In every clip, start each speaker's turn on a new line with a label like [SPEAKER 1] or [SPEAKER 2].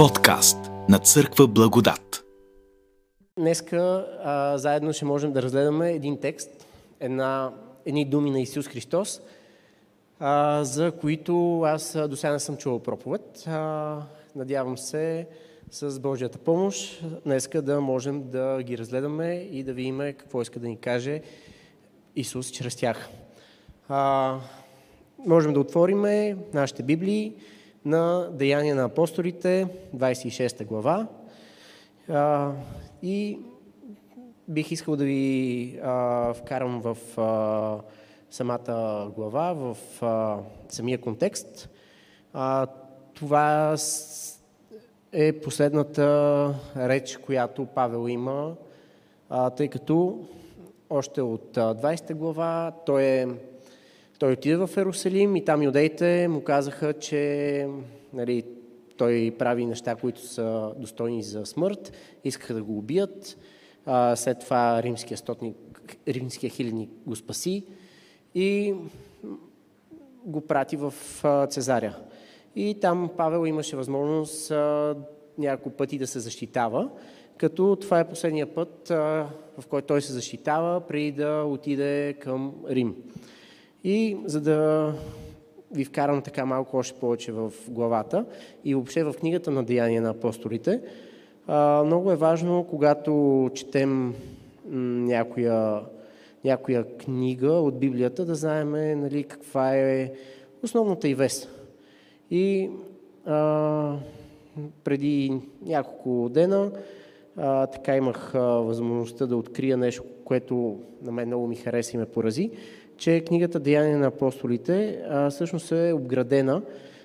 [SPEAKER 1] Подкаст на Църква Благодат.
[SPEAKER 2] Днеска а, заедно ще можем да разгледаме един текст, една, едни думи на Исус Христос, а, за които аз до сега не съм чувал проповед. А, надявам се с Божията помощ днеска да можем да ги разгледаме и да видим какво иска да ни каже Исус чрез тях. А, можем да отворим нашите Библии на Деяния на апостолите, 26 глава. И бих искал да ви вкарам в самата глава, в самия контекст. Това е последната реч, която Павел има, тъй като още от 20 глава той е той отиде в Ерусалим и там юдеите му казаха, че нали, той прави неща, които са достойни за смърт, искаха да го убият. А, след това римския, стотник, римския хиленик го спаси и го прати в Цезаря. И там Павел имаше възможност а, няколко пъти да се защитава, като това е последния път, в който той се защитава, преди да отиде към Рим. И за да ви вкарам така малко още повече в главата и въобще в книгата на Деяния на апостолите, много е важно, когато четем някоя, някоя книга от Библията, да знаем нали, каква е основната и вест. И а, преди няколко дена а, така имах а, възможността да открия нещо, което на мен много ми хареса и ме порази че книгата Деяния на апостолите а, всъщност е обградена,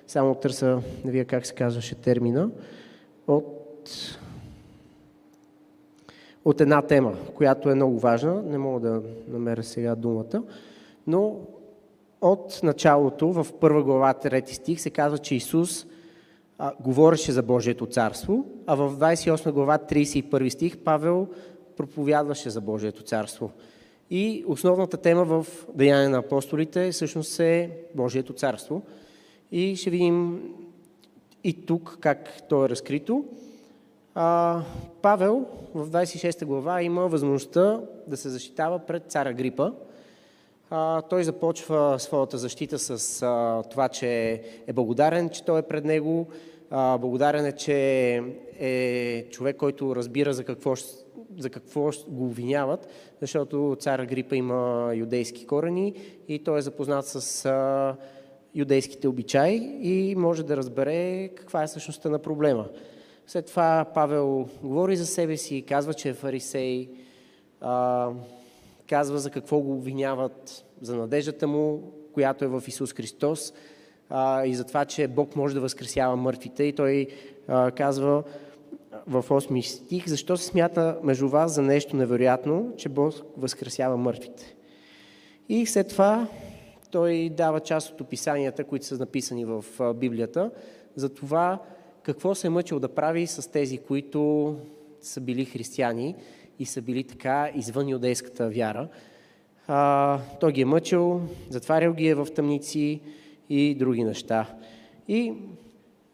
[SPEAKER 2] само търса, не вие как се казваше термина, от, от една тема, която е много важна, не мога да намеря сега думата, но от началото, в първа глава, трети стих, се казва, че Исус а, говореше за Божието царство, а в 28 глава, 31 стих, Павел проповядваше за Божието царство. И основната тема в Деяния на апостолите всъщност е Божието царство. И ще видим и тук как то е разкрито. А, Павел в 26 глава има възможността да се защитава пред цара Грипа. А, той започва своята защита с а, това, че е благодарен, че той е пред него. А, благодарен е, че е човек, който разбира за какво за какво го обвиняват, защото цар Грипа има юдейски корени и той е запознат с а, юдейските обичаи и може да разбере каква е същността на проблема. След това Павел говори за себе си, казва, че е фарисей, а, казва за какво го обвиняват, за надеждата му, която е в Исус Христос а, и за това, че Бог може да възкресява мъртвите. И той а, казва, в 8 стих, защо се смята между вас за нещо невероятно, че Бог възкресява мъртвите. И след това той дава част от описанията, които са написани в Библията, за това какво се е мъчил да прави с тези, които са били християни и са били така извън юдейската вяра. А, той ги е мъчил, затварял ги е в тъмници и други неща. И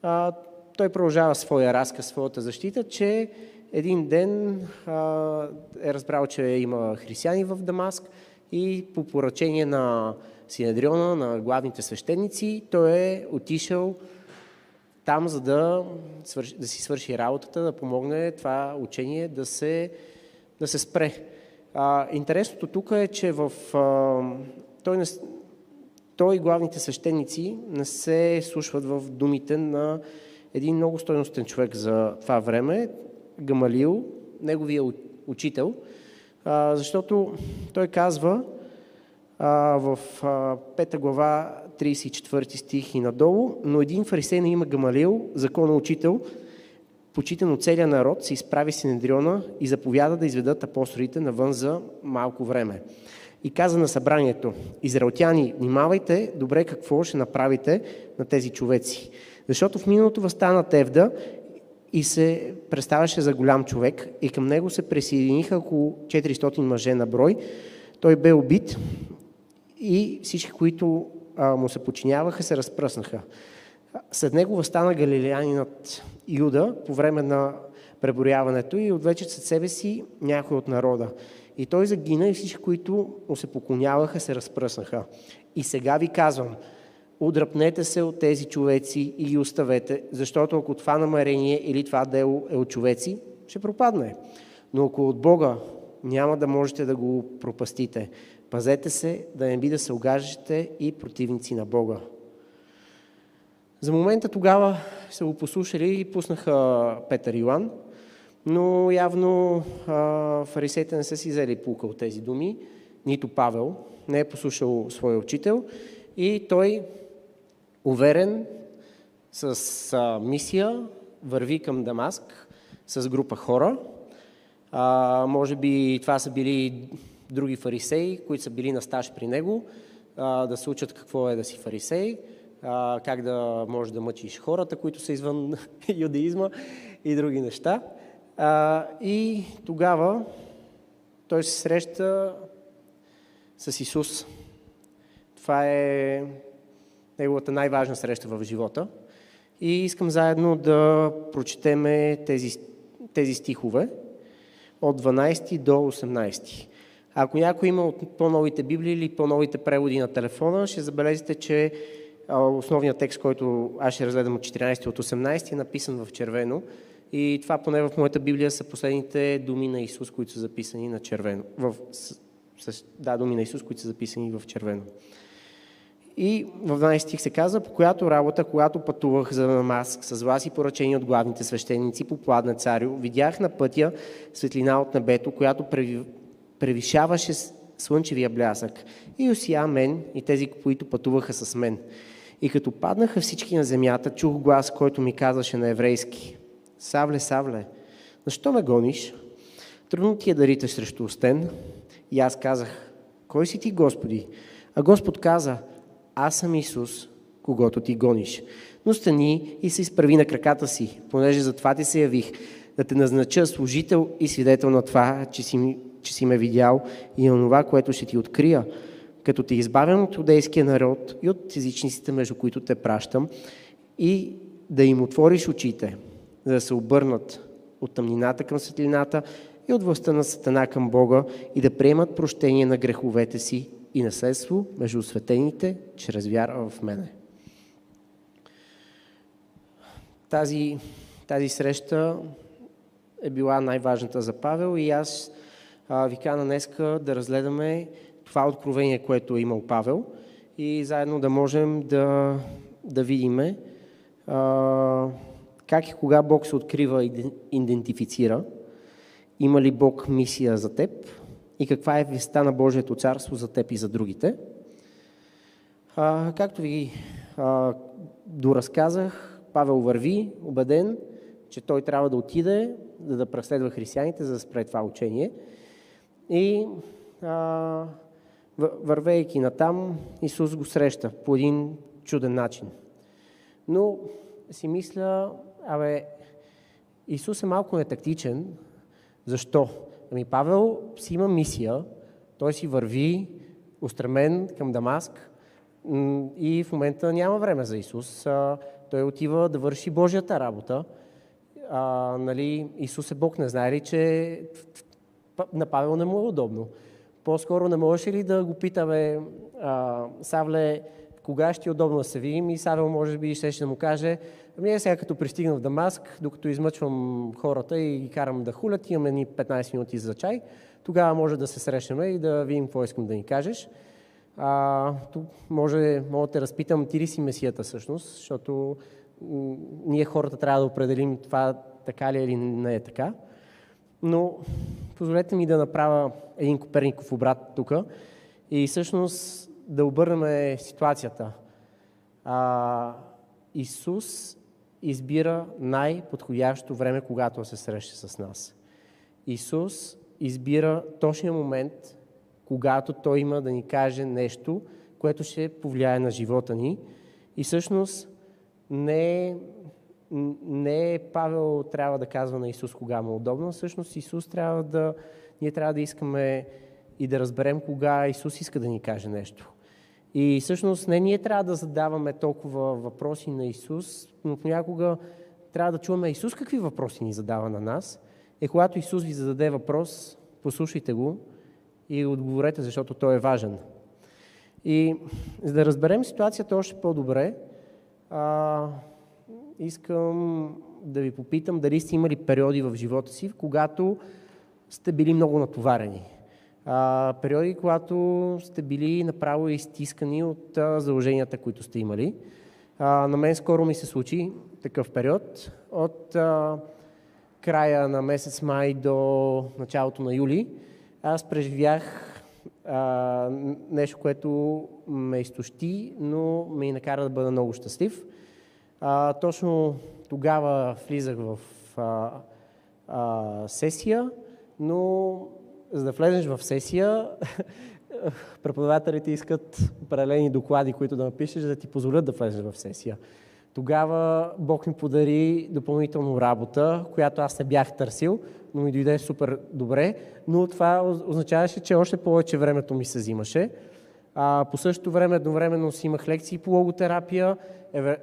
[SPEAKER 2] а, той продължава своя разказ, своята защита, че един ден а, е разбрал, че има християни в Дамаск и по поръчение на Синедриона, на главните свещеници, той е отишъл там, за да, свърши, да си свърши работата, да помогне това учение да се, да се спре. А, интересното тук е, че в, а, той, не, той и главните свещеници не се слушват в думите на един много стойностен човек за това време, Гамалил, неговия учител, защото той казва в пета глава 34 стих и надолу, но един фарисей на има Гамалил, законно учител, почитан от целия народ, се изправи Синедриона и заповяда да изведат апостолите навън за малко време. И каза на събранието, израелтяни, внимавайте добре какво ще направите на тези човеци. Защото в миналото възстана Тевда и се представяше за голям човек и към него се присъединиха около 400 мъже на брой. Той бе убит и всички, които му се подчиняваха, се разпръснаха. След него възстана галилеянинът Юда по време на преброяването и отвече след себе си някой от народа. И той загина и всички, които му се поклоняваха, се разпръснаха. И сега ви казвам, удръпнете се от тези човеци и ги оставете, защото ако това намерение или това дело е от човеци, ще пропадне. Но ако от Бога, няма да можете да го пропастите. Пазете се да не би да се огажете и противници на Бога. За момента тогава са го послушали и пуснаха Петър Йоан, но явно а, фарисеите не са си взели пулка от тези думи, нито Павел не е послушал своя учител и той, уверен, с а, мисия, върви към Дамаск с група хора. А, може би това са били други фарисеи, които са били на стаж при него, а, да се учат какво е да си фарисей, а, как да можеш да мъчиш хората, които са извън юдеизма и други неща. А, и тогава той се среща с Исус. Това е неговата най-важна среща в живота. И искам заедно да прочетеме тези, тези стихове от 12 до 18. Ако някой има от по-новите библии или по-новите преводи на телефона, ще забележите, че основният текст, който аз ще разгледам от 14 от 18, е написан в червено. И това поне в моята Библия са последните думи на Исус, които са записани на червено. В, да, думи на Исус, които са записани в червено. И в 12 стих се казва, по която работа, когато пътувах за Дамаск с вас и поръчени от главните свещеници по пладна царю, видях на пътя светлина от небето, която превишаваше слънчевия блясък. И усия мен и тези, които пътуваха с мен. И като паднаха всички на земята, чух глас, който ми казваше на еврейски. Савле, Савле, защо ме гониш? Трудно ти е да риташ срещу Остен. И аз казах, кой си ти, Господи? А Господ каза, аз съм Исус, когато ти гониш. Но стани и се изправи на краката си, понеже за това ти се явих, да те назнача служител и свидетел на това, че си, че си ме видял и на това, което ще ти открия, като те избавям от юдейския народ и от езичниците, между които те пращам, и да им отвориш очите, за да се обърнат от тъмнината към светлината и от властта на Сатана към Бога и да приемат прощение на греховете си и наследство между осветените чрез вяра в мене. Тази, тази среща е била най-важната за Павел и аз а, ви кана днеска да разгледаме това откровение, което е имал Павел и заедно да можем да, да видиме а, как и кога Бог се открива и идентифицира, има ли Бог мисия за теб и каква е веста на Божието царство за теб и за другите. А, както ви а, доразказах, Павел върви, убеден, че той трябва да отиде, да, да преследва християните, за да спре това учение. И а, вървейки натам, Исус го среща по един чуден начин. Но си мисля, абе, Исус е малко нетактичен. Защо? Ами Павел си има мисия, той си върви устремен към Дамаск и в момента няма време за Исус. Той отива да върши Божията работа. А, нали, Исус е Бог, не знае ли, че на Павел не му е удобно. По-скоро не можеше ли да го питаме, а, Савле, кога ще е удобно да се видим и Савел може би ще, ще му каже, ами сега като пристигна в Дамаск, докато измъчвам хората и ги карам да хулят, имаме ни 15 минути за чай, тогава може да се срещнем и да видим какво искам да ни кажеш. А, тук може, мога да те разпитам, ти ли си месията всъщност, защото ние хората трябва да определим това така ли е или не е така. Но позволете ми да направя един Коперников обрат тук и всъщност да обърнем ситуацията. А, Исус избира най-подходящо време, когато се среща с нас. Исус избира точния момент, когато Той има да ни каже нещо, което ще повлияе на живота ни. И всъщност не е, не е Павел трябва да казва на Исус кога му е удобно, всъщност Исус трябва да, ние трябва да искаме и да разберем кога Исус иска да ни каже нещо. И всъщност не ние трябва да задаваме толкова въпроси на Исус, но понякога трябва да чуваме Исус какви въпроси ни задава на нас. И когато Исус ви зададе въпрос, послушайте го и отговорете, защото той е важен. И за да разберем ситуацията още по-добре, а, искам да ви попитам дали сте имали периоди в живота си, когато сте били много натоварени. А, периоди, когато сте били направо изтискани от а, заложенията, които сте имали. А, на мен скоро ми се случи такъв период. От а, края на месец май до началото на юли аз преживях а, нещо, което ме изтощи, но ме и накара да бъда много щастлив. А, точно тогава влизах в а, а, сесия, но за да влезеш в сесия, преподавателите искат определени доклади, които да напишеш, за да ти позволят да влезеш в сесия. Тогава Бог ми подари допълнително работа, която аз не бях търсил, но ми дойде супер добре, но това означаваше, че още повече времето ми се взимаше. А, по същото време едновременно си имах лекции по логотерапия,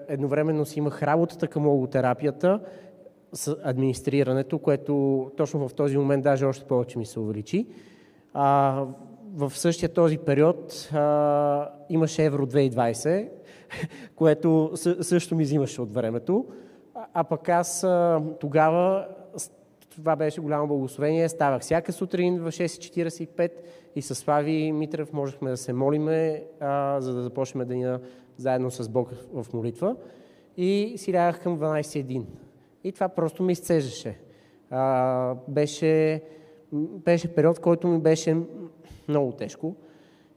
[SPEAKER 2] едновременно си имах работата към логотерапията, с администрирането, което точно в този момент даже още повече ми се увеличи. А, в същия този период а, имаше Евро 2020, което също ми взимаше от времето. А, а пък аз а, тогава, това беше голямо благословение, ставах всяка сутрин в 6.45 и с Слави Митрев можехме да се молиме, а, за да започнем деня заедно с Бог в молитва. И си лягах към 12.1. И това просто ме изцеждаше. А, беше, беше период, който ми беше много тежко.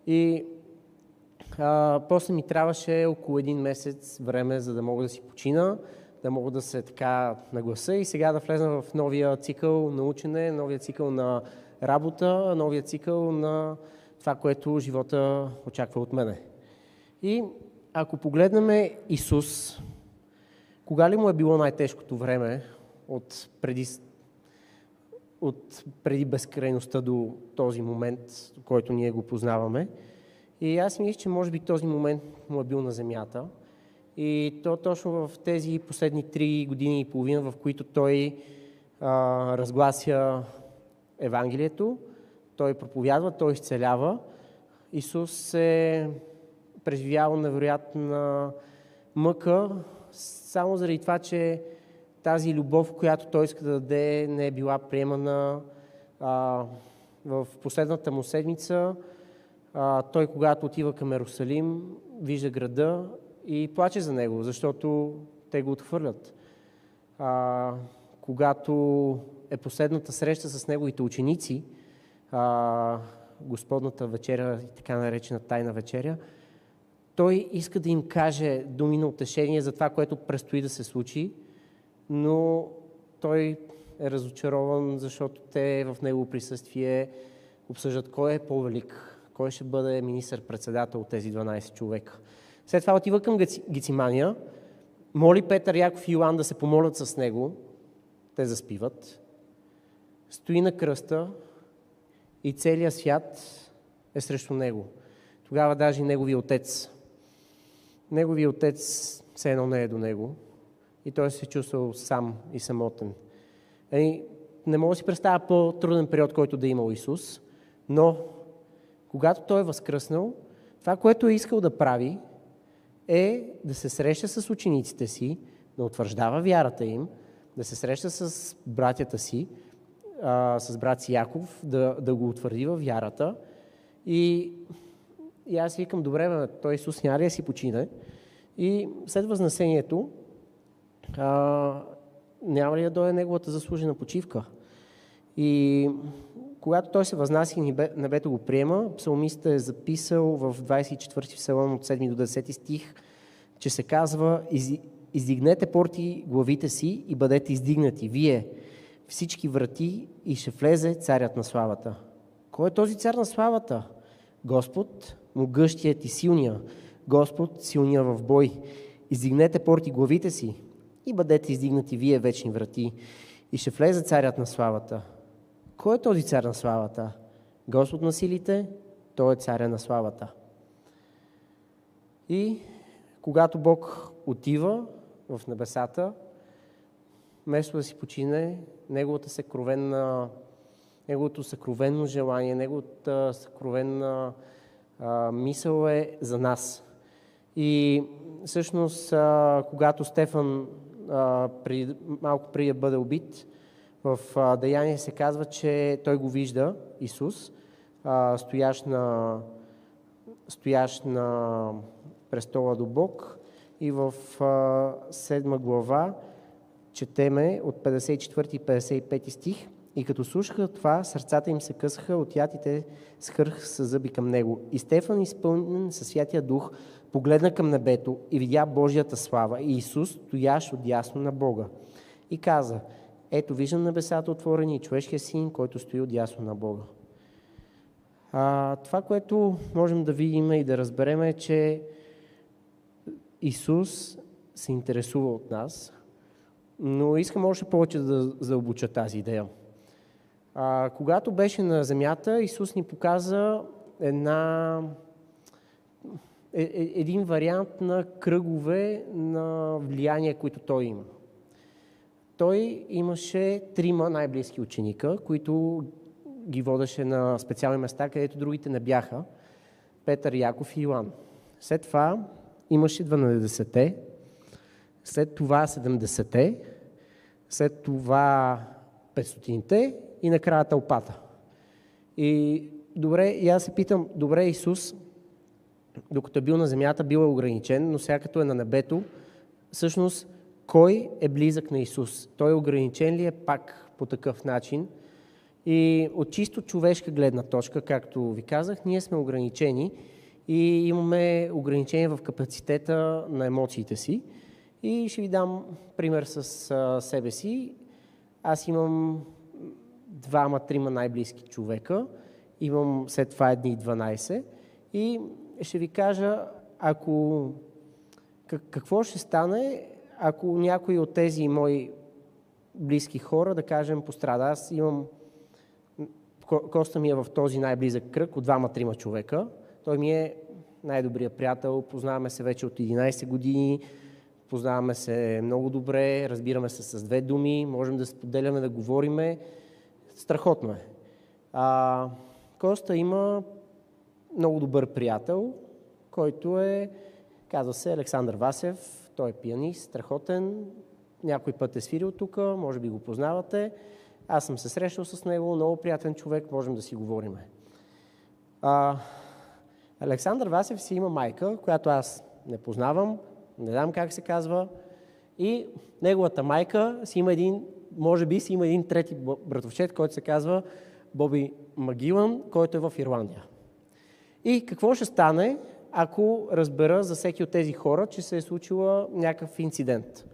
[SPEAKER 2] И а, после ми трябваше около един месец време, за да мога да си почина, да мога да се така нагласа и сега да влезна в новия цикъл на учене, новия цикъл на работа, новия цикъл на това, което живота очаква от мене. И ако погледнем Исус, кога ли му е било най-тежкото време от преди, от преди безкрайността до този момент, който ние го познаваме? И аз мисля, че може би този момент му е бил на земята. И то точно в тези последни три години и половина, в които той а, разглася Евангелието, той проповядва, той изцелява. Исус е преживял невероятна мъка, само заради това, че тази любов, която той иска да даде, не е била приемана. А, в последната му седмица а, той, когато отива към Ерусалим, вижда града и плаче за него, защото те го отхвърлят. А, когато е последната среща с неговите ученици, а, Господната вечеря, така наречена тайна вечеря, той иска да им каже думи на утешение за това, което предстои да се случи, но той е разочарован, защото те в негово присъствие обсъждат кой е по-велик, кой ще бъде министър-председател от тези 12 човека. След това отива към Гицимания, моли Петър, Яков и Йоан да се помолят с него, те заспиват, стои на кръста и целият свят е срещу него. Тогава даже и неговия отец неговия отец все едно не е до него и той се чувствал сам и самотен. Ей, не мога да си представя по-труден период, който да е имал Исус, но когато той е възкръснал, това, което е искал да прави, е да се среща с учениците си, да утвърждава вярата им, да се среща с братята си, а, с брат си Яков, да, да го утвърди във вярата. И и аз викам, добре, бе, той Исус няма ли си почине? И след възнесението, а, няма ли да дойде неговата заслужена почивка? И когато той се възнася и небето го приема, псалмистът е записал в 24 псалом от 7 до 10 стих, че се казва Издигнете порти главите си и бъдете издигнати, вие, всички врати и ще влезе царят на славата. Кой е този цар на славата? Господ, могъщият и силния, Господ, силния в бой. Издигнете порти главите си и бъдете издигнати вие вечни врати и ще влезе царят на славата. Кой е този цар на славата? Господ на силите, той е царя на славата. И когато Бог отива в небесата, вместо да си почине, неговата съкровенна, неговото съкровенно желание, неговата съкровенна мисъл е за нас. И всъщност, а, когато Стефан а, при, малко преди да бъде убит, в а, Деяние се казва, че той го вижда, Исус, а, стоящ, на, стоящ на престола до Бог. И в а, седма глава четеме от 54 и 55 стих. И като слушаха това, сърцата им се късаха от ятите хърх с зъби към него. И Стефан, изпълнен със Святия Дух, погледна към небето и видя Божията слава и Исус, стоящ отясно на Бога. И каза, ето виждам небесата отворени и човешкия син, който стои отясно на Бога. А, това, което можем да видим и да разберем е, че Исус се интересува от нас, но искам още повече да заобуча тази идея. А, когато беше на земята, Исус ни показа една, е, е, един вариант на кръгове на влияние, които той има. Той имаше трима най-близки ученика, които ги водеше на специални места, където другите не бяха. Петър, Яков и Йоан. След това имаше 12-те, след това 70-те, след това 500-те и накрая тълпата. И добре, и аз се питам, добре, Исус, докато е бил на земята, бил е ограничен, но сега като е на небето, всъщност кой е близък на Исус? Той е ограничен ли е пак по такъв начин? И от чисто човешка гледна точка, както ви казах, ние сме ограничени и имаме ограничение в капацитета на емоциите си. И ще ви дам пример с себе си. Аз имам двама-трима най-близки човека, имам след това едни 12 и ще ви кажа, ако какво ще стане, ако някой от тези мои близки хора, да кажем, пострада. Аз имам Коста ми е в този най-близък кръг от двама-трима човека. Той ми е най-добрият приятел, познаваме се вече от 11 години, познаваме се много добре, разбираме се с две думи, можем да споделяме, да говориме. Страхотно е. А, Коста има много добър приятел, който е, казва се Александър Васев. Той е пианист, страхотен. Някой път е свирил тук, може би го познавате. Аз съм се срещал с него, много приятен човек, можем да си говорим. А, Александър Васев си има майка, която аз не познавам, не знам как се казва. И неговата майка си има един, може би си има един трети братовчет, който се казва Боби Магилан, който е в Ирландия. И какво ще стане, ако разбера за всеки от тези хора, че се е случила някакъв инцидент?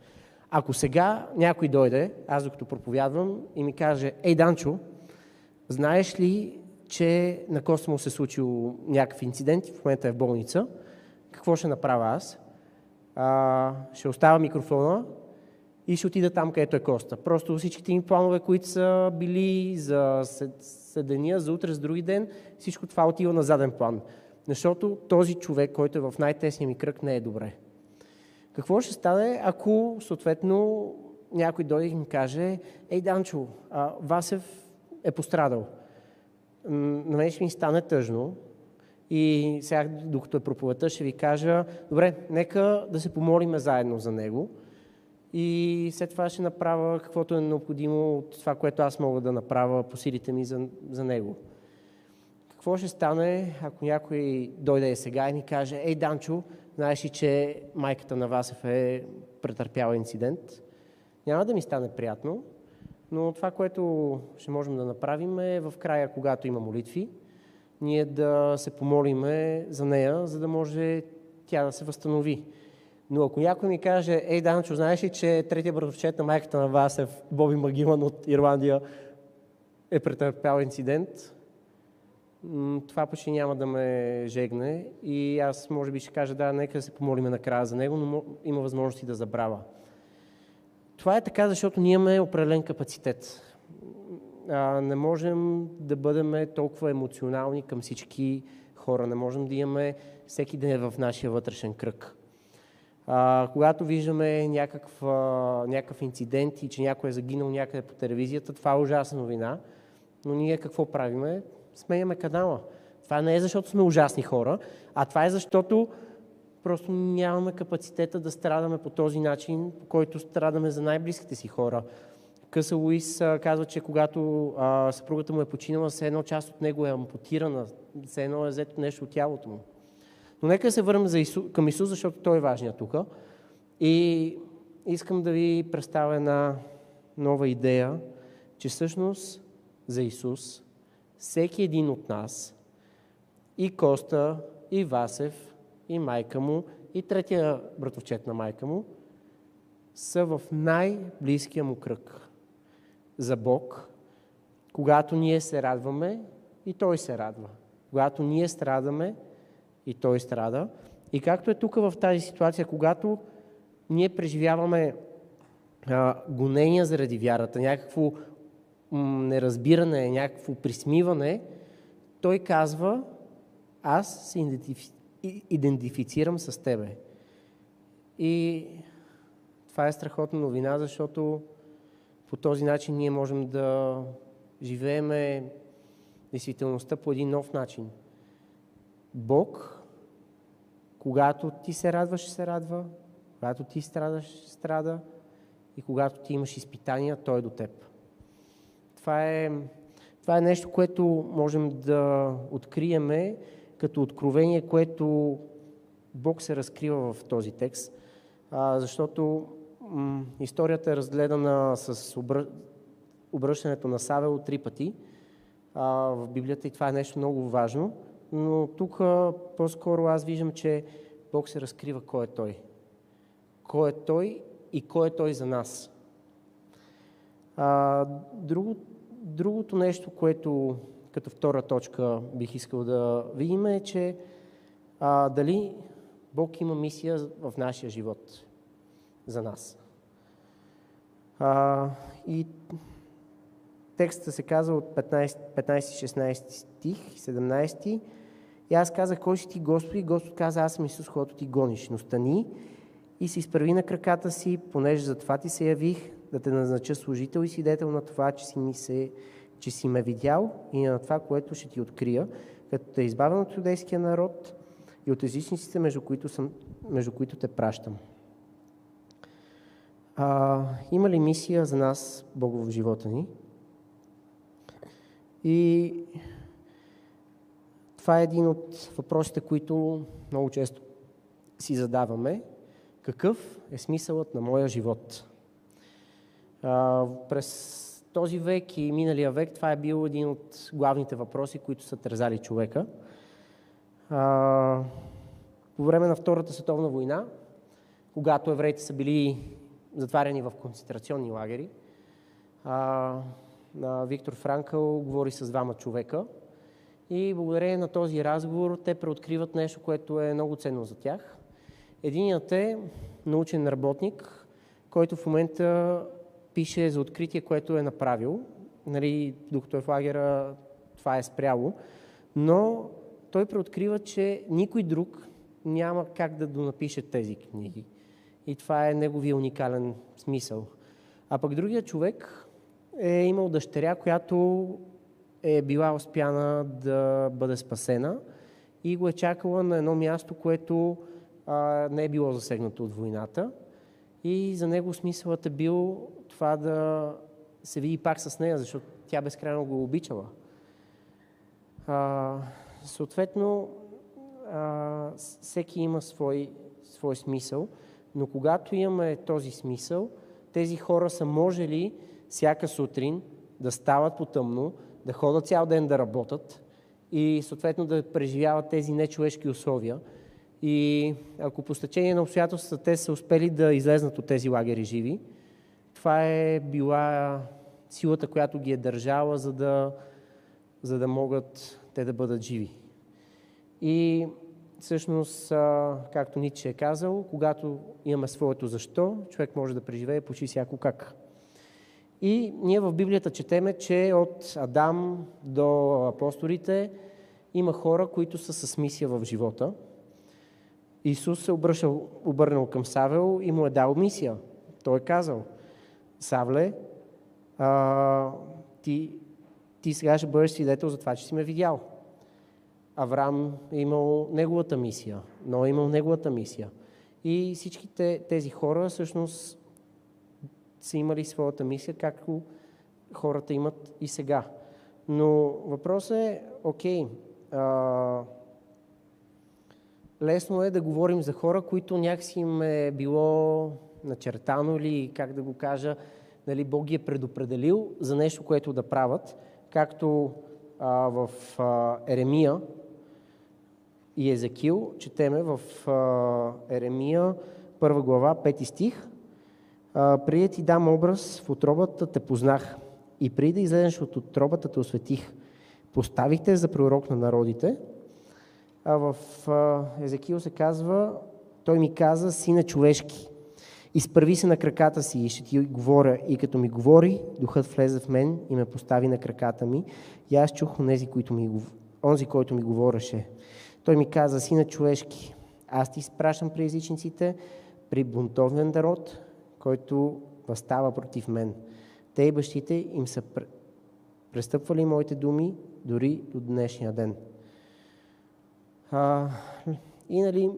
[SPEAKER 2] Ако сега някой дойде, аз докато проповядвам, и ми каже, ей, Данчо, знаеш ли, че на Коста му се случил някакъв инцидент и в момента е в болница, какво ще направя аз? А, ще оставя микрофона и ще отида там, където е Коста. Просто всичките им планове, които са били за седения, за утре, за други ден, всичко това отива на заден план. Защото този човек, който е в най-тесния ми кръг, не е добре. Какво ще стане, ако съответно някой дойде и ми каже, ей, Данчо, а, Васев е пострадал. На мен ще ми стане тъжно и сега, докато е проповедта, ще ви кажа, добре, нека да се помолиме заедно за него и след това ще направя каквото е необходимо от това, което аз мога да направя по силите ми за, за него. Какво ще стане, ако някой дойде сега и ни каже, ей, Данчо, знаеш ли, че майката на Васев е претърпяла инцидент? Няма да ми стане приятно, но това, което ще можем да направим е в края, когато има молитви, ние да се помолиме за нея, за да може тя да се възстанови. Но ако някой ми каже, ей, Данчо, знаеш ли, че третия братовчет на майката на Васев, Боби Магилан от Ирландия, е претърпял инцидент, това почти няма да ме жегне и аз може би ще кажа, да, нека да се помолиме накрая за него, но има възможности да забравя. Това е така, защото ние имаме определен капацитет. а, не можем да бъдем толкова емоционални към всички хора. Не можем да имаме всеки ден в нашия вътрешен кръг. А, когато виждаме някакъв, някакъв инцидент и че някой е загинал някъде по телевизията, това е ужасна новина. Но ние какво правиме? Сменяме канала. Това не е защото сме ужасни хора, а това е защото просто нямаме капацитета да страдаме по този начин, по който страдаме за най-близките си хора. Къса Луис казва, че когато а, съпругата му е починала, все едно част от него е ампутирана, все едно е взето нещо от тялото му. Но нека се върнем за Ису, към Исус, защото Той е важният тук. И искам да ви представя една нова идея, че всъщност за Исус всеки един от нас, и Коста, и Васев, и майка му, и третия братовчет на майка му, са в най-близкия му кръг. За Бог, когато ние се радваме, и Той се радва. Когато ние страдаме, и той страда. И както е тук в тази ситуация, когато ние преживяваме а, гонения заради вярата, някакво м- неразбиране, някакво присмиване, той казва, аз се идентифи... идентифицирам с тебе. И това е страхотна новина, защото по този начин ние можем да живееме действителността по един нов начин. Бог когато ти се радваш, ще се радва, когато ти страдаш, страда. И когато ти имаш изпитания, той е до теб. Това е, това е нещо, което можем да откриеме като откровение, което Бог се разкрива в този текст, а, защото м- историята е разгледана с обръ... обръщането на Савел три пъти а, в Библията и това е нещо много важно – но тук по-скоро аз виждам, че Бог се разкрива кой е Той. Кой е Той и кой е Той за нас. А, друго, другото нещо, което като втора точка бих искал да видим е, че а, дали Бог има мисия в нашия живот за нас. А, и текста се казва от 15-16 стих, 17 и аз казах, кой си ти Господи? Господ каза, аз съм Исус, който ти гониш. Но стани и се изправи на краката си, понеже за това ти се явих, да те назнача служител и свидетел на това, че си, ми се, че си ме видял и на това, което ще ти открия, като те избавя от юдейския народ и от езичниците, между които, съм, между които те пращам. А, има ли мисия за нас, Бог в живота ни? И това е един от въпросите, които много често си задаваме. Какъв е смисълът на моя живот? А, през този век и миналия век това е бил един от главните въпроси, които са тързали човека. А, по време на Втората световна война, когато евреите са били затваряни в концентрационни лагери, а, на Виктор Франкъл говори с двама човека – и благодарение на този разговор те преоткриват нещо, което е много ценно за тях. Единият е научен работник, който в момента пише за откритие, което е направил. Нали, докато е в лагера, това е спряло. Но той преоткрива, че никой друг няма как да донапише тези книги. И това е неговия уникален смисъл. А пък другия човек е имал дъщеря, която е била успяна да бъде спасена и го е чакала на едно място, което а, не е било засегнато от войната. И за него смисълът е бил това да се види пак с нея, защото тя безкрайно го обичала. А, съответно, а, всеки има свой, свой смисъл, но когато имаме този смисъл, тези хора са можели всяка сутрин да стават по тъмно, да ходят цял ден да работят и съответно да преживяват тези нечовешки условия. И ако по стечение на обстоятелствата те са успели да излезнат от тези лагери живи, това е била силата, която ги е държала, за да, за да могат те да бъдат живи. И всъщност, както Ниче е казал, когато имаме своето защо, човек може да преживее почти всяко как. И ние в Библията четеме, че от Адам до апостолите има хора, които са с мисия в живота. Исус се обръщал, обърнал към Савел и му е дал мисия. Той е казал, Савле, а, ти, ти сега ще бъдеш свидетел за това, че си ме видял. Авраам е имал неговата мисия, но е имал неговата мисия. И всичките тези хора всъщност са имали своята мисия, както хората имат и сега. Но въпросът е, окей, а, лесно е да говорим за хора, които някакси им е било начертано или, как да го кажа, нали, Бог ги е предопределил за нещо, което да правят, както а, в а, Еремия и Езекил, четеме в а, Еремия, първа глава, пети стих. Преди ти дам образ, в отробата те познах и преди да излезеш от отробата те осветих. Поставихте за пророк на народите. А в Езекил се казва, той ми каза, сина човешки, изправи се на краката си и ще ти говоря. И като ми говори, духът влезе в мен и ме постави на краката ми. И аз чух онези, които ми, онзи, който ми говореше. Той ми каза, сина човешки, аз ти изпращам при езичниците, при бунтовен народ, който възстава против мен. Те и бащите им са престъпвали моите думи дори до днешния ден. А, и нали,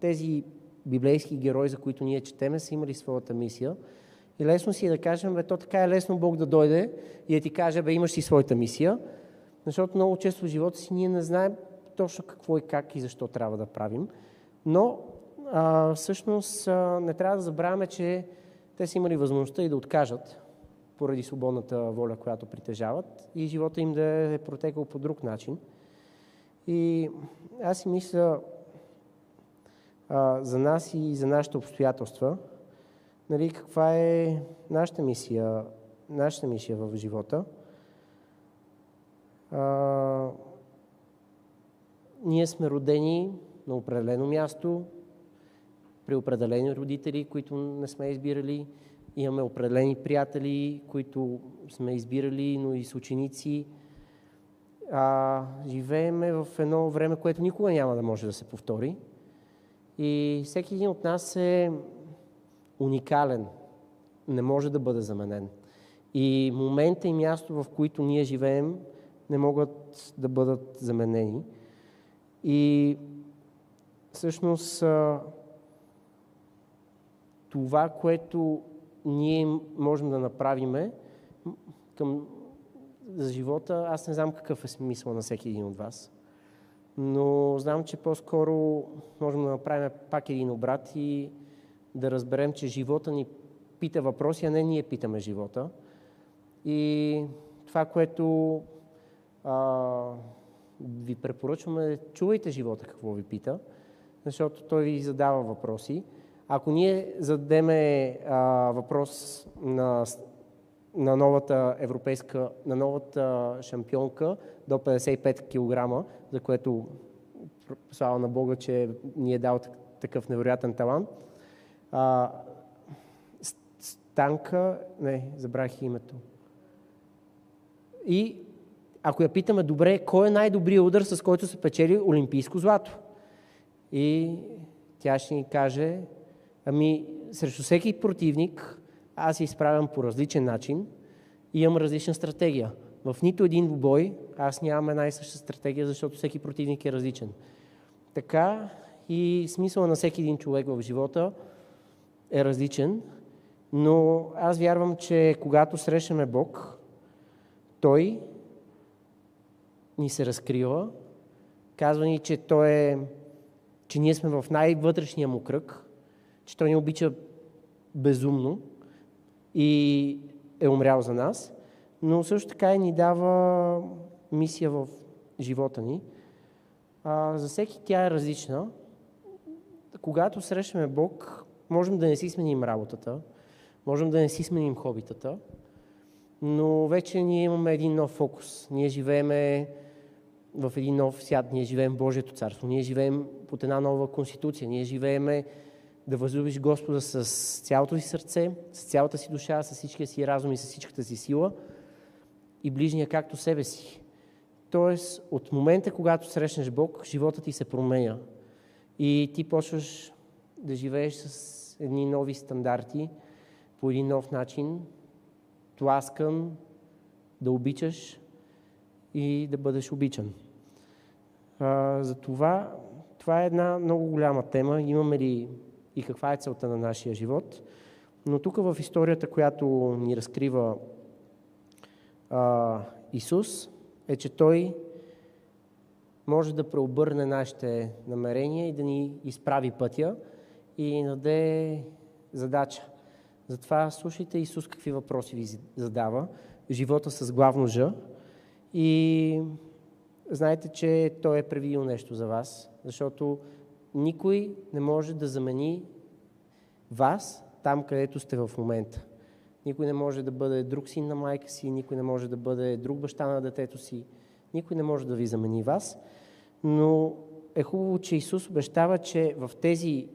[SPEAKER 2] тези библейски герои, за които ние четеме, са имали своята мисия. И лесно си е да кажем, бе, то така е лесно Бог да дойде и да ти каже, бе, имаш си своята мисия, защото много често в живота си ние не знаем точно какво и как и защо трябва да правим. Но а, всъщност а, не трябва да забравяме, че те са имали възможността и да откажат поради свободната воля, която притежават и живота им да е протекал по друг начин. И аз си мисля а, за нас и за нашите обстоятелства, нали, каква е нашата мисия, нашата мисия в живота. А, ние сме родени на определено място, при определени родители, които не сме избирали. Имаме определени приятели, които сме избирали, но и с ученици. А, живееме в едно време, което никога няма да може да се повтори. И всеки един от нас е уникален. Не може да бъде заменен. И момента и място, в които ние живеем, не могат да бъдат заменени. И всъщност това, което ние можем да направим към, за живота, аз не знам какъв е смисъл на всеки един от вас, но знам, че по-скоро можем да направим пак един обрат и да разберем, че живота ни пита въпроси, а не ние питаме живота. И това, което а, ви препоръчваме, чувайте живота какво ви пита, защото той ви задава въпроси. Ако ние зададеме въпрос на, на новата европейска, на новата шампионка до 55 кг, за което слава на Бога, че ни е дал такъв невероятен талант, а, Станка, не, забрах името. И ако я питаме, добре, кой е най-добрият удар, с който се печели олимпийско злато? И тя ще ни каже Ами, срещу всеки противник аз се изправям по различен начин и имам различна стратегия. В нито един бой аз нямам една и съща стратегия, защото всеки противник е различен. Така и смисъла на всеки един човек в живота е различен, но аз вярвам, че когато срещаме Бог, Той ни се разкрива, казва ни, че Той е, че ние сме в най-вътрешния му кръг, че Той ни обича безумно и е умрял за нас, но също така и ни дава мисия в живота ни. А, за всеки тя е различна. Когато срещаме Бог, можем да не си сменим работата, можем да не си сменим хобитата, но вече ние имаме един нов фокус. Ние живееме в един нов свят, ние живеем Божието царство, ние живеем под една нова конституция, ние живееме да възлюбиш Господа с цялото си сърце, с цялата си душа, с всичкия си разум и с всичката си сила и ближния както себе си. Тоест, от момента, когато срещнеш Бог, живота ти се променя и ти почваш да живееш с едни нови стандарти, по един нов начин, тласкан, да обичаш и да бъдеш обичан. А, затова това е една много голяма тема. Имаме ли и каква е целта на нашия живот? Но тук в историята, която ни разкрива а, Исус, е, че Той може да преобърне нашите намерения и да ни изправи пътя и ни даде задача. Затова слушайте Исус какви въпроси ви задава. Живота с главно Ж. И знаете, че Той е превидил нещо за вас, защото никой не може да замени вас там, където сте в момента. Никой не може да бъде друг син на майка си, никой не може да бъде друг баща на детето си, никой не може да ви замени вас. Но е хубаво, че Исус обещава, че в тези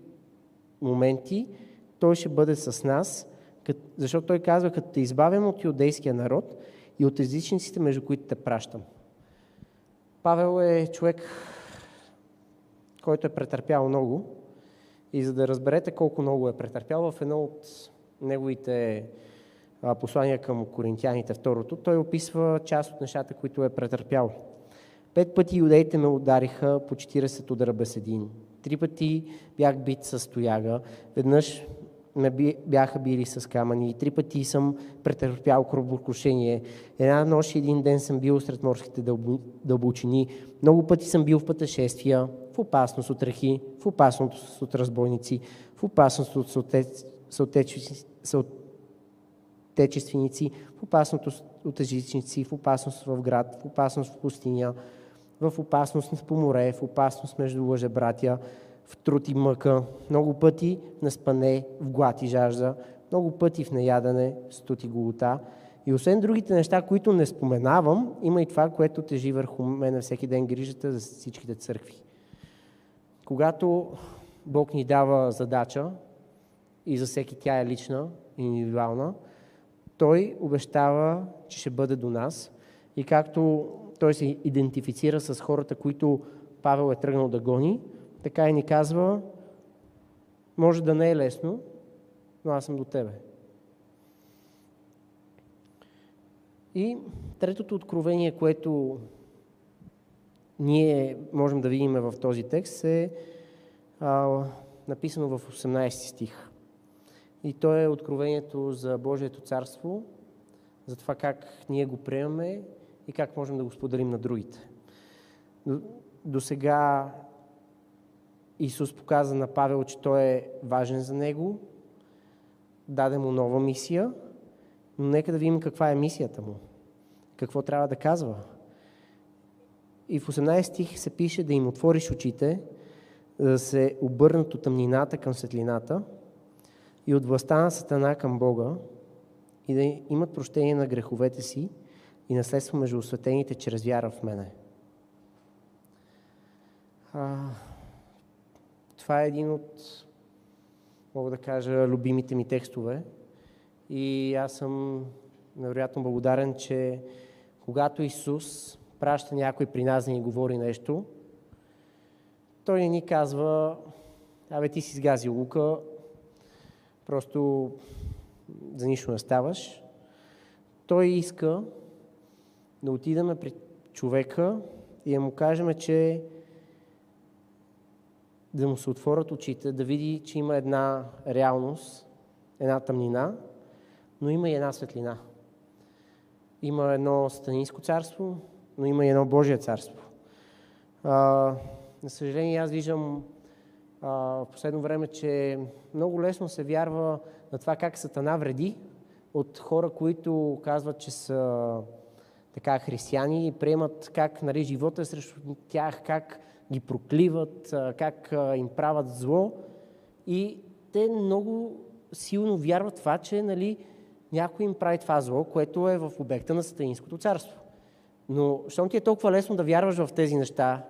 [SPEAKER 2] моменти Той ще бъде с нас, защото Той казва, като те избавям от юдейския народ и от езичниците, между които те пращам. Павел е човек, който е претърпял много и за да разберете колко много е претърпял, в едно от неговите послания към коринтияните, второто, той описва част от нещата, които е претърпял. Пет пъти юдеите ме удариха по 40 удара без един. Три пъти бях бит с тояга. Веднъж ме бяха били с камъни. Три пъти съм претърпял кръвокрушение. Една нощ и един ден съм бил сред морските дълбочини. Много пъти съм бил в пътешествия, в опасност от рехи, в опасност от разбойници, в опасност от съотечественици, в опасност от езичници, в опасност в град, в опасност в пустиня, в опасност по море, в опасност между лъжебратя, в труд и мъка, много пъти на спане, в глад и жажда, много пъти в неядане, студ и голота. И освен другите неща, които не споменавам, има и това, което тежи върху мен всеки ден грижата за всичките църкви. Когато Бог ни дава задача, и за всеки тя е лична, индивидуална, Той обещава, че ще бъде до нас. И както Той се идентифицира с хората, които Павел е тръгнал да гони, така и ни казва, може да не е лесно, но аз съм до тебе. И третото откровение, което ние можем да видим в този текст, е а, написано в 18 стих. И то е откровението за Божието царство, за това как ние го приемаме и как можем да го споделим на другите. До, до сега Исус показа на Павел, че той е важен за него, даде му нова мисия, но нека да видим каква е мисията му, какво трябва да казва. И в 18 стих се пише да им отвориш очите, да се обърнат от тъмнината към светлината и от властта на Сатана към Бога и да имат прощение на греховете си и наследство между осветените чрез вяра в мене. А, това е един от, мога да кажа, любимите ми текстове. И аз съм невероятно благодарен, че когато Исус праща някой при нас да ни говори нещо, той не ни казва, абе ти си сгази лука, просто за нищо не ставаш. Той иска да отидеме при човека и да му кажем, че да му се отворят очите, да види, че има една реалност, една тъмнина, но има и една светлина. Има едно станинско царство, но има и едно Божие царство. А, на съжаление, аз виждам а, в последно време, че много лесно се вярва на това как Сатана вреди от хора, които казват, че са така християни и приемат как нали, живота е срещу тях, как ги прокливат, как им правят зло. И те много силно вярват това, че нали, някой им прави това зло, което е в обекта на Сатанинското царство. Но, щом ти е толкова лесно да вярваш в тези неща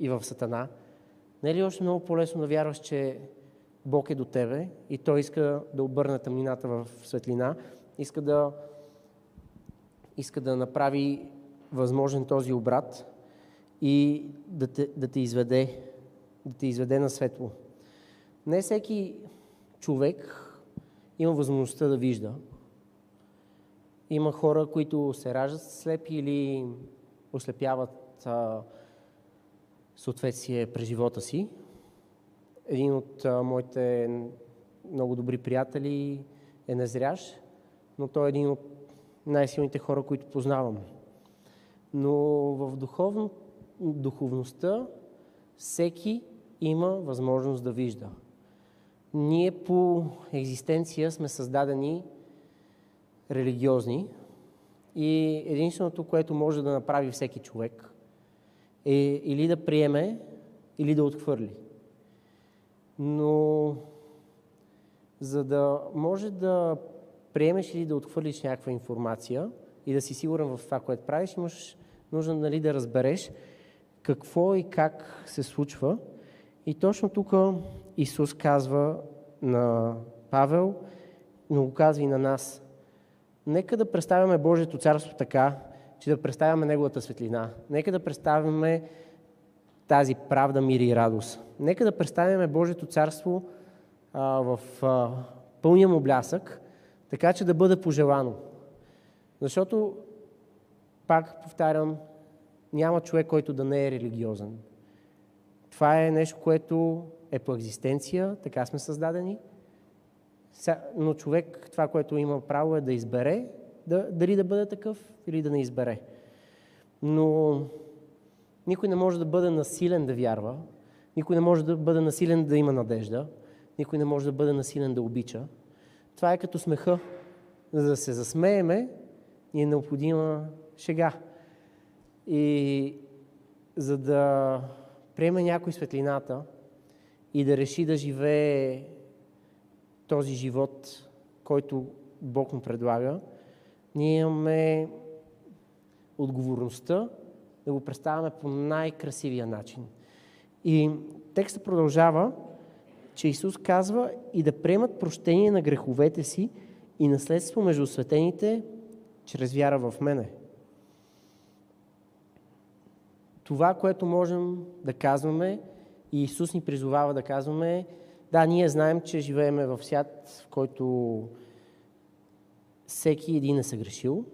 [SPEAKER 2] и в Сатана, не е ли още много по-лесно да вярваш, че Бог е до тебе и Той иска да обърне тъмнината в светлина, иска да, иска да направи възможен този обрат и да те, да те изведе, да те изведе на светло. Не всеки човек има възможността да вижда. Има хора, които се раждат слепи или ослепяват а, съответствие през живота си. Един от а, моите много добри приятели е незрящ, но той е един от най-силните хора, които познавам. Но в духовно, духовността всеки има възможност да вижда. Ние по екзистенция сме създадени религиозни и единственото, което може да направи всеки човек е или да приеме, или да отхвърли. Но за да може да приемеш или да отхвърлиш някаква информация и да си сигурен в това, което правиш, имаш нужда нали, да разбереш какво и как се случва. И точно тук Исус казва на Павел, но го казва и на нас. Нека да представяме Божието царство така, че да представяме Неговата светлина. Нека да представяме тази правда, мир и радост. Нека да представяме Божието царство а, в а, пълния му блясък, така че да бъде пожелано. Защото, пак повтарям, няма човек, който да не е религиозен. Това е нещо, което е по екзистенция, така сме създадени. Но човек, това, което има право е да избере, да, дали да бъде такъв или да не избере. Но никой не може да бъде насилен да вярва, никой не може да бъде насилен да има надежда, никой не може да бъде насилен да обича. Това е като смеха. За да се засмееме, ни е необходима шега. И за да приеме някой светлината и да реши да живее този живот, който Бог му предлага, ние имаме отговорността да го представяме по най-красивия начин. И текстът продължава, че Исус казва и да приемат прощение на греховете си и наследство между светените чрез вяра в мене. Това, което можем да казваме и Исус ни призовава да казваме, да, ние знаем, че живееме в свят, в който всеки един е съгрешил.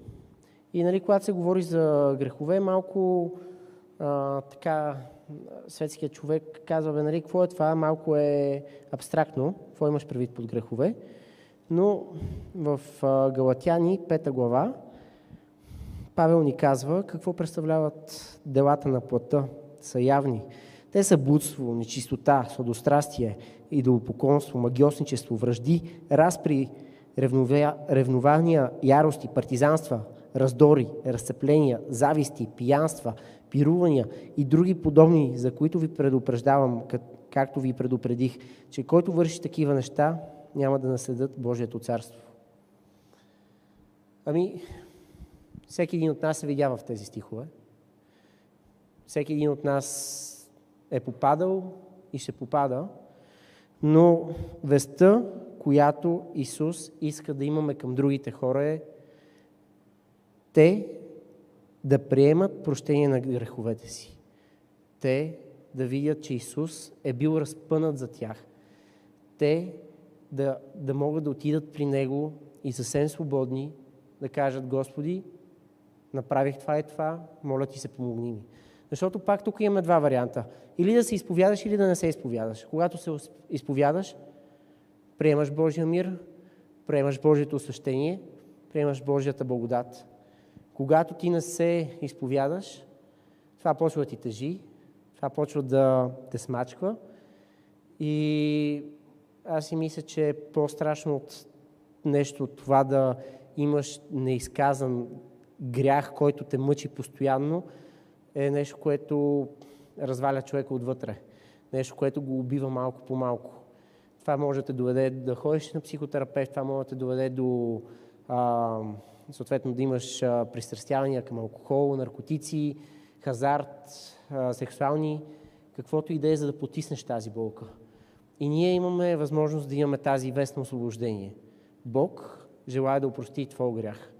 [SPEAKER 2] И нали, когато се говори за грехове, малко а, така светският човек казва, бе, нали, какво е това? Малко е абстрактно. Какво имаш предвид под грехове? Но в Галатяни, пета глава, Павел ни казва какво представляват делата на плътта. Са явни. Те са блудство, нечистота, сладострастие, идолопоклонство, магиосничество, връжди, разпри, ревнования, ярости, партизанства, раздори, разцепления, зависти, пиянства, пирувания и други подобни, за които ви предупреждавам, както ви предупредих, че който върши такива неща, няма да наследят Божието царство. Ами, всеки един от нас се видя в тези стихове. Всеки един от нас е попадал и ще попада, но веста, която Исус иска да имаме към другите хора е те да приемат прощение на греховете си. Те да видят, че Исус е бил разпънат за тях. Те да, да могат да отидат при Него и съвсем свободни да кажат, Господи, направих това и това, моля ти се помогни ми. Защото пак тук имаме два варианта. Или да се изповядаш, или да не се изповядаш. Когато се изповядаш, приемаш Божия мир, приемаш Божието освещение, приемаш Божията благодат. Когато ти не се изповядаш, това почва да ти тежи, това почва да те смачква и аз си мисля, че е по-страшно от нещо от това да имаш неизказан грях, който те мъчи постоянно, е нещо, което разваля човека отвътре. Нещо, което го убива малко по малко. Това може да те доведе да ходиш на психотерапевт, това може да те доведе до а, съответно да имаш пристрастявания към алкохол, наркотици, хазарт, а, сексуални, каквото и да е, за да потиснеш тази болка. И ние имаме възможност да имаме тази вест на освобождение. Бог желая да опрости твой грях.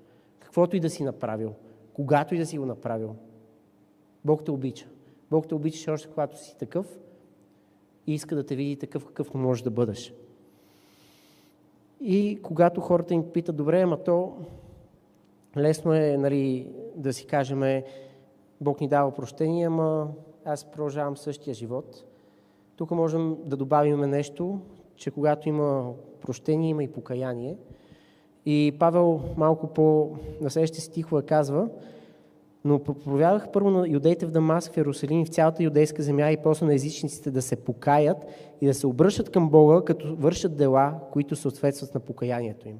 [SPEAKER 2] Каквото и да си направил, когато и да си го направил. Бог те обича. Бог те обича още когато си такъв и иска да те види такъв, какъвто можеш да бъдеш. И когато хората им питат, добре, ама то лесно е нали, да си кажем, Бог ни дава прощение, ама аз продължавам същия живот. Тук можем да добавим нещо, че когато има прощение, има и покаяние. И Павел малко по на следващите стихове казва, но проповядах първо на юдеите в Дамаск, в Иерусалим в цялата юдейска земя и после на езичниците да се покаят и да се обръщат към Бога, като вършат дела, които съответстват на покаянието им.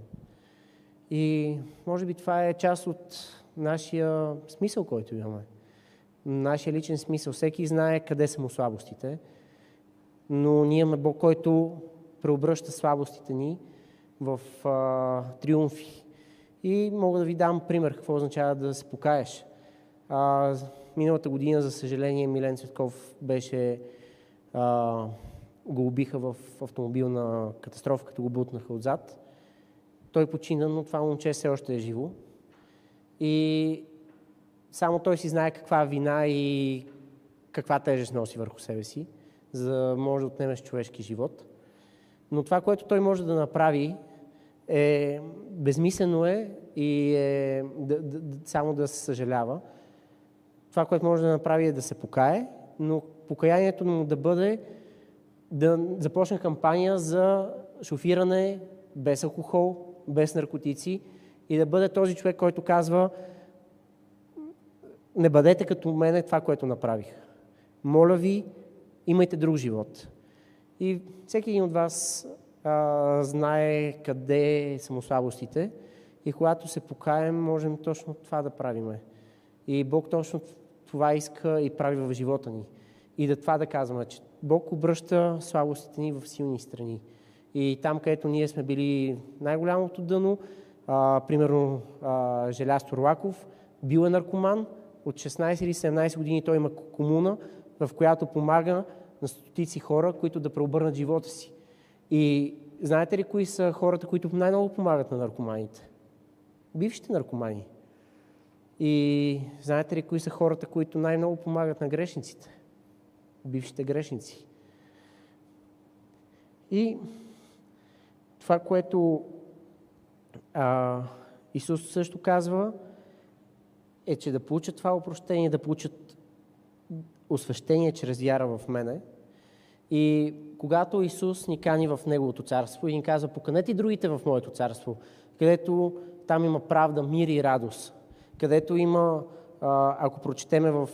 [SPEAKER 2] И може би това е част от нашия смисъл, който имаме. Нашия личен смисъл. Всеки знае къде са му слабостите, но ние имаме Бог, който преобръща слабостите ни в а, триумфи. И мога да ви дам пример какво означава да се покаеш. А, миналата година, за съжаление, Милен Цветков беше... А, го убиха в автомобилна катастрофа, като го бутнаха отзад. Той почина, но това момче все още е живо. И само той си знае каква вина и каква тежест носи върху себе си, за да може да отнемеш човешки живот. Но това, което той може да направи, е безмислено е и е да, да, само да се съжалява. Това, което може да направи е да се покае, но покаянието му да бъде да започне кампания за шофиране без алкохол, без наркотици и да бъде този човек, който казва не бъдете като мене това, което направих. Моля ви, имайте друг живот. И всеки един от вас а, знае къде са му слабостите и когато се покаем, можем точно това да правиме. И Бог точно това иска и прави в живота ни. И да това да казваме, че Бог обръща слабостите ни в силни страни. И там, където ние сме били най-голямото дъно, а, примерно а, Желяз Торлаков, бил е наркоман, от 16 или 17 години той има комуна, в която помага на стотици хора, които да преобърнат живота си. И знаете ли кои са хората, които най-много помагат на наркоманите? Бившите наркомани. И знаете ли кои са хората, които най-много помагат на грешниците? Бившите грешници. И това, което а, Исус също казва, е, че да получат това опрощение, да получат освещение чрез вяра в мене. И когато Исус ни кани в Неговото царство и ни казва, поканете другите в Моето царство, където там има правда, мир и радост, където има, ако прочетеме в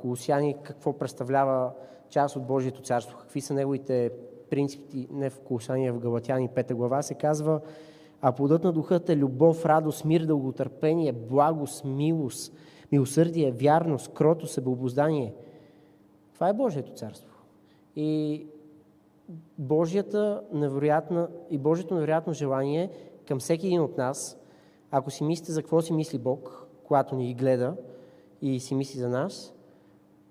[SPEAKER 2] Колосяни какво представлява част от Божието царство, какви са неговите принципи, не в Колосяни, а в Галатяни 5 глава, се казва, а плодът на духът е любов, радост, мир, дълготърпение, благост, милост, милосърдие, вярност, крото, себеобоздание. Това е Божието царство. И Божията невероятна, и Божието невероятно желание към всеки един от нас, ако си мислите за какво си мисли Бог, когато ни гледа и си мисли за нас,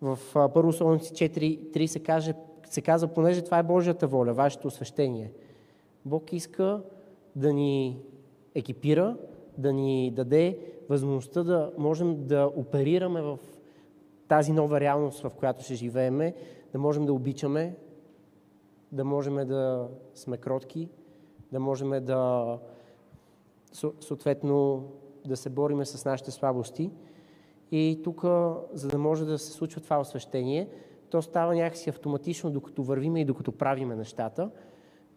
[SPEAKER 2] в Първо Солоници 4.3 се, каже, се казва, понеже това е Божията воля, вашето освещение. Бог иска да ни екипира, да ни даде възможността да можем да оперираме в тази нова реалност, в която ще живееме, да можем да обичаме, да можем да сме кротки, да можем да съответно да се бориме с нашите слабости. И тук, за да може да се случва това освещение, то става някакси автоматично, докато вървиме и докато правиме нещата –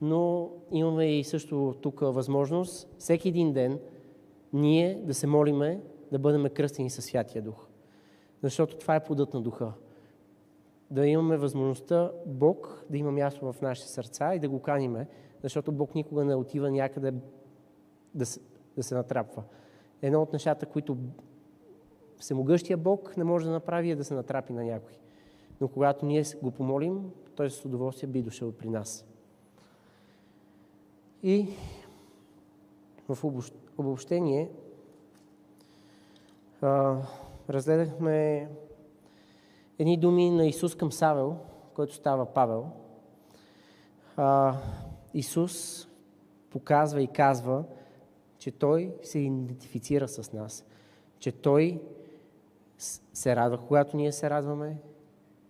[SPEAKER 2] но имаме и също тук възможност всеки един ден ние да се молиме да бъдем кръстени със Святия Дух. Защото това е плодът на Духа. Да имаме възможността Бог да има място в нашите сърца и да го каниме, защото Бог никога не отива някъде да се, да се натрапва. Едно от нещата, които всемогъщия Бог не може да направи е да се натрапи на някой. Но когато ние го помолим, той с удоволствие би дошъл при нас. И в обобщение разгледахме едни думи на Исус към Савел, който става Павел. а, Исус показва и казва, че Той се идентифицира с нас, че Той се радва, когато ние се радваме,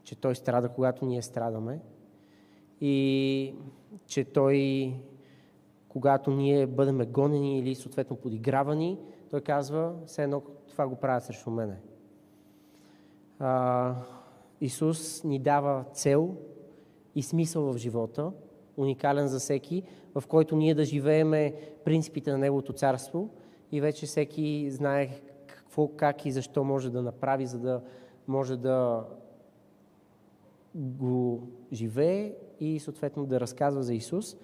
[SPEAKER 2] че Той страда, когато ние страдаме и че Той, когато ние бъдем гонени или съответно подигравани, Той казва, все едно това го правят срещу мене. А, Исус ни дава цел и смисъл в живота, уникален за всеки, в който ние да живееме принципите на Неговото царство и вече всеки знае какво, как и защо може да направи, за да може да го живее и съответно да разказва за Исус.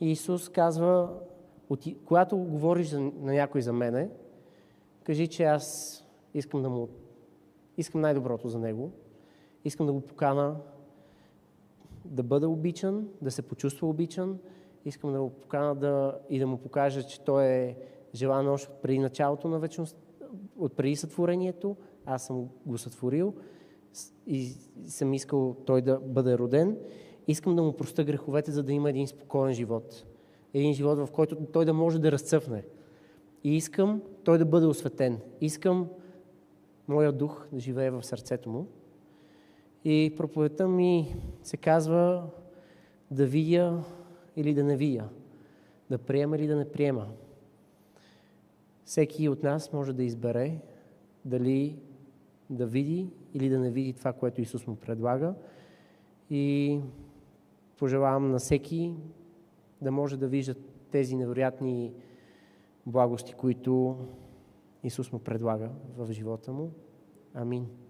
[SPEAKER 2] И Исус казва, когато говориш на някой за мене, кажи, че аз искам да му искам най-доброто за него, искам да го покана да бъде обичан, да се почувства обичан, искам да го покана да, и да му покажа, че той е желан още преди началото на вечност, от преди сътворението, аз съм го сътворил и съм искал той да бъде роден. Искам да му проста греховете, за да има един спокоен живот. Един живот, в който той да може да разцъфне. И искам той да бъде осветен. Искам моя дух да живее в сърцето му. И проповедта ми се казва да видя или да не видя, да приема или да не приема. Всеки от нас може да избере дали да види или да не види това, което Исус му предлага. И пожелавам на всеки да може да вижда тези невероятни благости, които Исус му предлага в живота му. Амин.